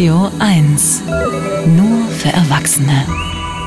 Radio 1. Nur für Erwachsene.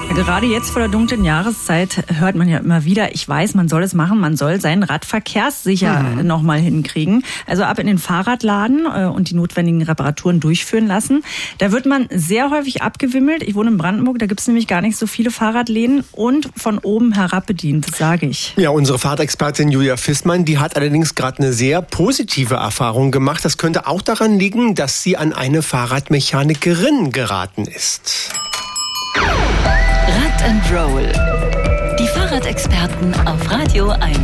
Gerade jetzt vor der dunklen Jahreszeit hört man ja immer wieder, ich weiß, man soll es machen, man soll seinen Radverkehrssicher mhm. nochmal hinkriegen. Also ab in den Fahrradladen äh, und die notwendigen Reparaturen durchführen lassen. Da wird man sehr häufig abgewimmelt. Ich wohne in Brandenburg, da gibt es nämlich gar nicht so viele Fahrradläden und von oben herab bedient, sage ich. Ja, unsere Fahrtexpertin Julia Fissmann, die hat allerdings gerade eine sehr positive Erfahrung gemacht. Das könnte auch daran liegen, dass sie an eine Fahrradmechanikerin geraten ist. And Roll. Die Fahrradexperten auf Radio 1.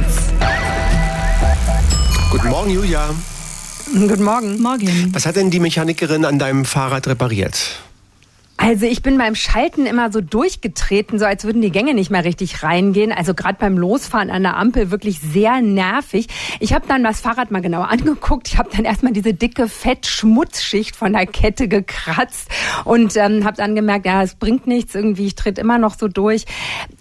Guten Morgen, Julia. Guten Morgen. Morgen. Was hat denn die Mechanikerin an deinem Fahrrad repariert? Also ich bin beim Schalten immer so durchgetreten, so als würden die Gänge nicht mehr richtig reingehen. Also gerade beim Losfahren an der Ampel wirklich sehr nervig. Ich habe dann das Fahrrad mal genauer angeguckt. Ich habe dann erstmal diese dicke Fettschmutzschicht von der Kette gekratzt und ähm, habe dann gemerkt, ja, es bringt nichts irgendwie. Ich trete immer noch so durch.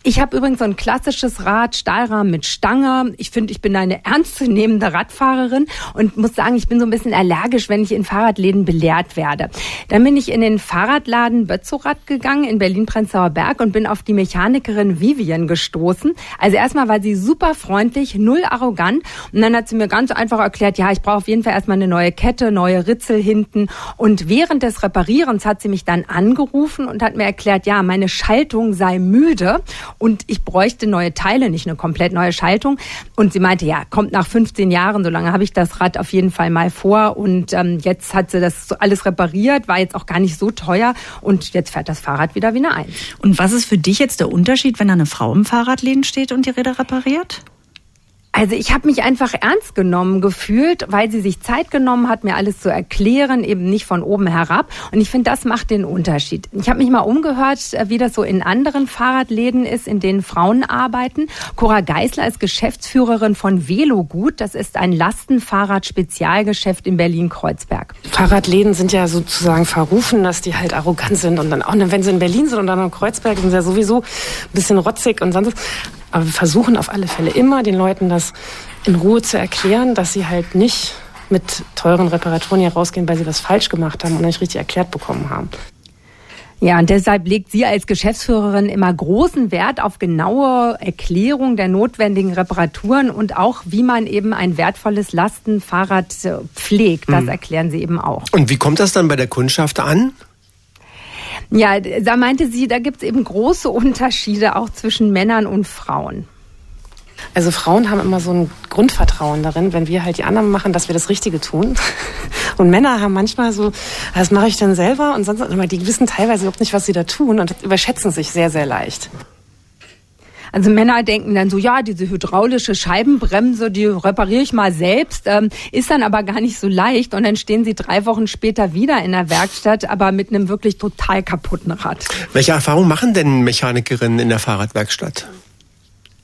Ich habe übrigens so ein klassisches Rad, Stahlrahmen mit Stange. Ich finde, ich bin eine ernstzunehmende Radfahrerin und muss sagen, ich bin so ein bisschen allergisch, wenn ich in Fahrradläden belehrt werde. Dann bin ich in den Fahrradladen Bötzorat gegangen in Berlin-Prenzlauer Berg und bin auf die Mechanikerin Vivian gestoßen. Also erstmal war sie super freundlich, null arrogant. Und dann hat sie mir ganz einfach erklärt, ja, ich brauche auf jeden Fall erstmal eine neue Kette, neue Ritzel hinten. Und während des Reparierens hat sie mich dann angerufen und hat mir erklärt, ja, meine Schaltung sei müde und ich bräuchte neue Teile, nicht eine komplett neue Schaltung. Und sie meinte, ja, kommt nach 15 Jahren, so lange habe ich das Rad auf jeden Fall mal vor. Und ähm, jetzt hat sie das alles repariert, war jetzt auch gar nicht so teuer. Und und jetzt fährt das Fahrrad wieder wie eine Eins. Und was ist für dich jetzt der Unterschied, wenn da eine Frau im Fahrradläden steht und die Räder repariert? Also ich habe mich einfach ernst genommen gefühlt, weil sie sich Zeit genommen hat, mir alles zu erklären, eben nicht von oben herab. Und ich finde, das macht den Unterschied. Ich habe mich mal umgehört, äh, wie das so in anderen Fahrradläden ist, in denen Frauen arbeiten. Cora Geisler ist Geschäftsführerin von Velogut. Das ist ein Lastenfahrrad-Spezialgeschäft in Berlin-Kreuzberg. Fahrradläden sind ja sozusagen verrufen, dass die halt arrogant sind. Und dann auch, wenn sie in Berlin sind und dann in Kreuzberg sind sie ja sowieso ein bisschen rotzig und sonst. Aber wir versuchen auf alle Fälle immer den Leuten das in Ruhe zu erklären, dass sie halt nicht mit teuren Reparaturen hier rausgehen, weil sie was falsch gemacht haben und nicht richtig erklärt bekommen haben. Ja, und deshalb legt sie als Geschäftsführerin immer großen Wert auf genaue Erklärung der notwendigen Reparaturen und auch, wie man eben ein wertvolles Lastenfahrrad äh, pflegt. Das hm. erklären sie eben auch. Und wie kommt das dann bei der Kundschaft an? Ja, da meinte sie, da gibt es eben große Unterschiede auch zwischen Männern und Frauen. Also Frauen haben immer so ein Grundvertrauen darin, wenn wir halt die anderen machen, dass wir das Richtige tun. Und Männer haben manchmal so, das mache ich dann selber und sonst die wissen teilweise überhaupt nicht, was sie da tun und überschätzen sich sehr, sehr leicht. Also Männer denken dann so, ja, diese hydraulische Scheibenbremse, die repariere ich mal selbst, ähm, ist dann aber gar nicht so leicht. Und dann stehen sie drei Wochen später wieder in der Werkstatt, aber mit einem wirklich total kaputten Rad. Welche Erfahrungen machen denn Mechanikerinnen in der Fahrradwerkstatt?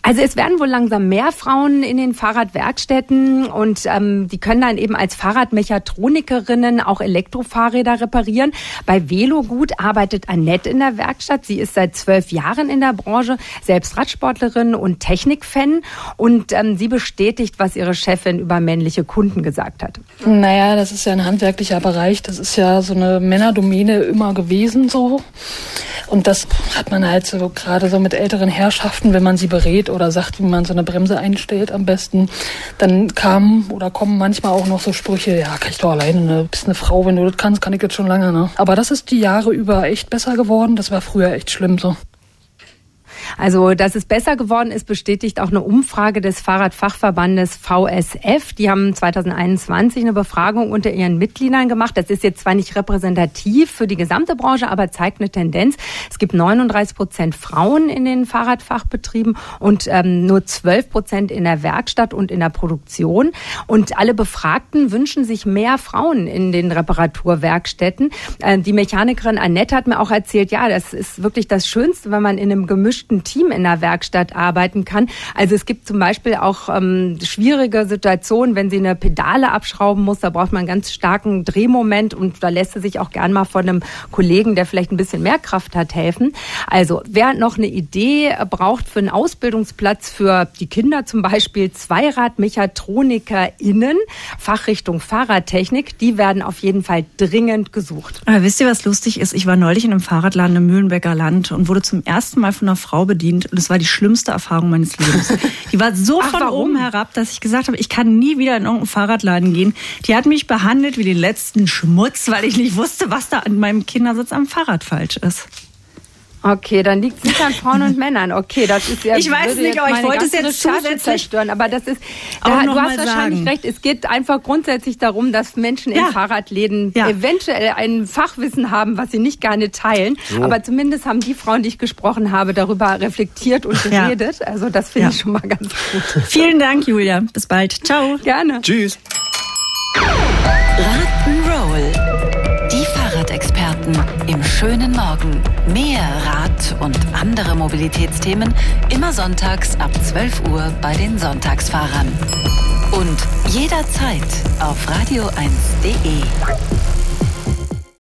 Also es werden wohl langsam mehr Frauen in den Fahrradwerkstätten und ähm, die können dann eben als Fahrradmechatronikerinnen auch Elektrofahrräder reparieren. Bei Velogut arbeitet Annette in der Werkstatt. Sie ist seit zwölf Jahren in der Branche, selbst Radsportlerin und Technikfan und ähm, sie bestätigt, was ihre Chefin über männliche Kunden gesagt hat. Naja, das ist ja ein handwerklicher Bereich. Das ist ja so eine Männerdomäne immer gewesen so. Und das hat man halt so gerade so mit älteren Herrschaften, wenn man sie berät oder sagt, wie man so eine Bremse einstellt am besten, dann kamen oder kommen manchmal auch noch so Sprüche, ja, kann ich doch alleine, ne? bist eine Frau, wenn du das kannst, kann ich jetzt schon lange. Ne? Aber das ist die Jahre über echt besser geworden. Das war früher echt schlimm so. Also, dass es besser geworden ist, bestätigt auch eine Umfrage des Fahrradfachverbandes VSF. Die haben 2021 eine Befragung unter ihren Mitgliedern gemacht. Das ist jetzt zwar nicht repräsentativ für die gesamte Branche, aber zeigt eine Tendenz. Es gibt 39 Prozent Frauen in den Fahrradfachbetrieben und ähm, nur 12 Prozent in der Werkstatt und in der Produktion. Und alle Befragten wünschen sich mehr Frauen in den Reparaturwerkstätten. Äh, die Mechanikerin Annette hat mir auch erzählt, ja, das ist wirklich das Schönste, wenn man in einem gemischten Team in der Werkstatt arbeiten kann. Also es gibt zum Beispiel auch ähm, schwierige Situationen, wenn sie eine Pedale abschrauben muss, da braucht man einen ganz starken Drehmoment und da lässt sie sich auch gern mal von einem Kollegen, der vielleicht ein bisschen mehr Kraft hat, helfen. Also wer noch eine Idee braucht für einen Ausbildungsplatz für die Kinder zum Beispiel, ZweiradmechatronikerInnen, Fachrichtung Fahrradtechnik, die werden auf jeden Fall dringend gesucht. Aber wisst ihr, was lustig ist? Ich war neulich in einem Fahrradladen im Mühlenbecker Land und wurde zum ersten Mal von einer Frau bedient und es war die schlimmste Erfahrung meines Lebens. Die war so Ach, von warum? oben herab, dass ich gesagt habe, ich kann nie wieder in irgendeinen Fahrradladen gehen. Die hat mich behandelt wie den letzten Schmutz, weil ich nicht wusste, was da an meinem Kindersitz am Fahrrad falsch ist. Okay, dann liegt es nicht an Frauen und Männern. Okay, das ist ja. Ich weiß nicht, aber ich wollte es jetzt zusätzlich zerstören. Aber das ist, da, du hast wahrscheinlich sagen. recht. Es geht einfach grundsätzlich darum, dass Menschen ja. in Fahrradläden ja. eventuell ein Fachwissen haben, was sie nicht gerne teilen. So. Aber zumindest haben die Frauen, die ich gesprochen habe, darüber reflektiert und geredet. Ja. Also das finde ich schon mal ganz gut. Vielen Dank, Julia. Bis bald. Ciao. Gerne. Tschüss. Experten im schönen Morgen. Mehr Rad und andere Mobilitätsthemen immer sonntags ab 12 Uhr bei den Sonntagsfahrern. Und jederzeit auf radio1.de.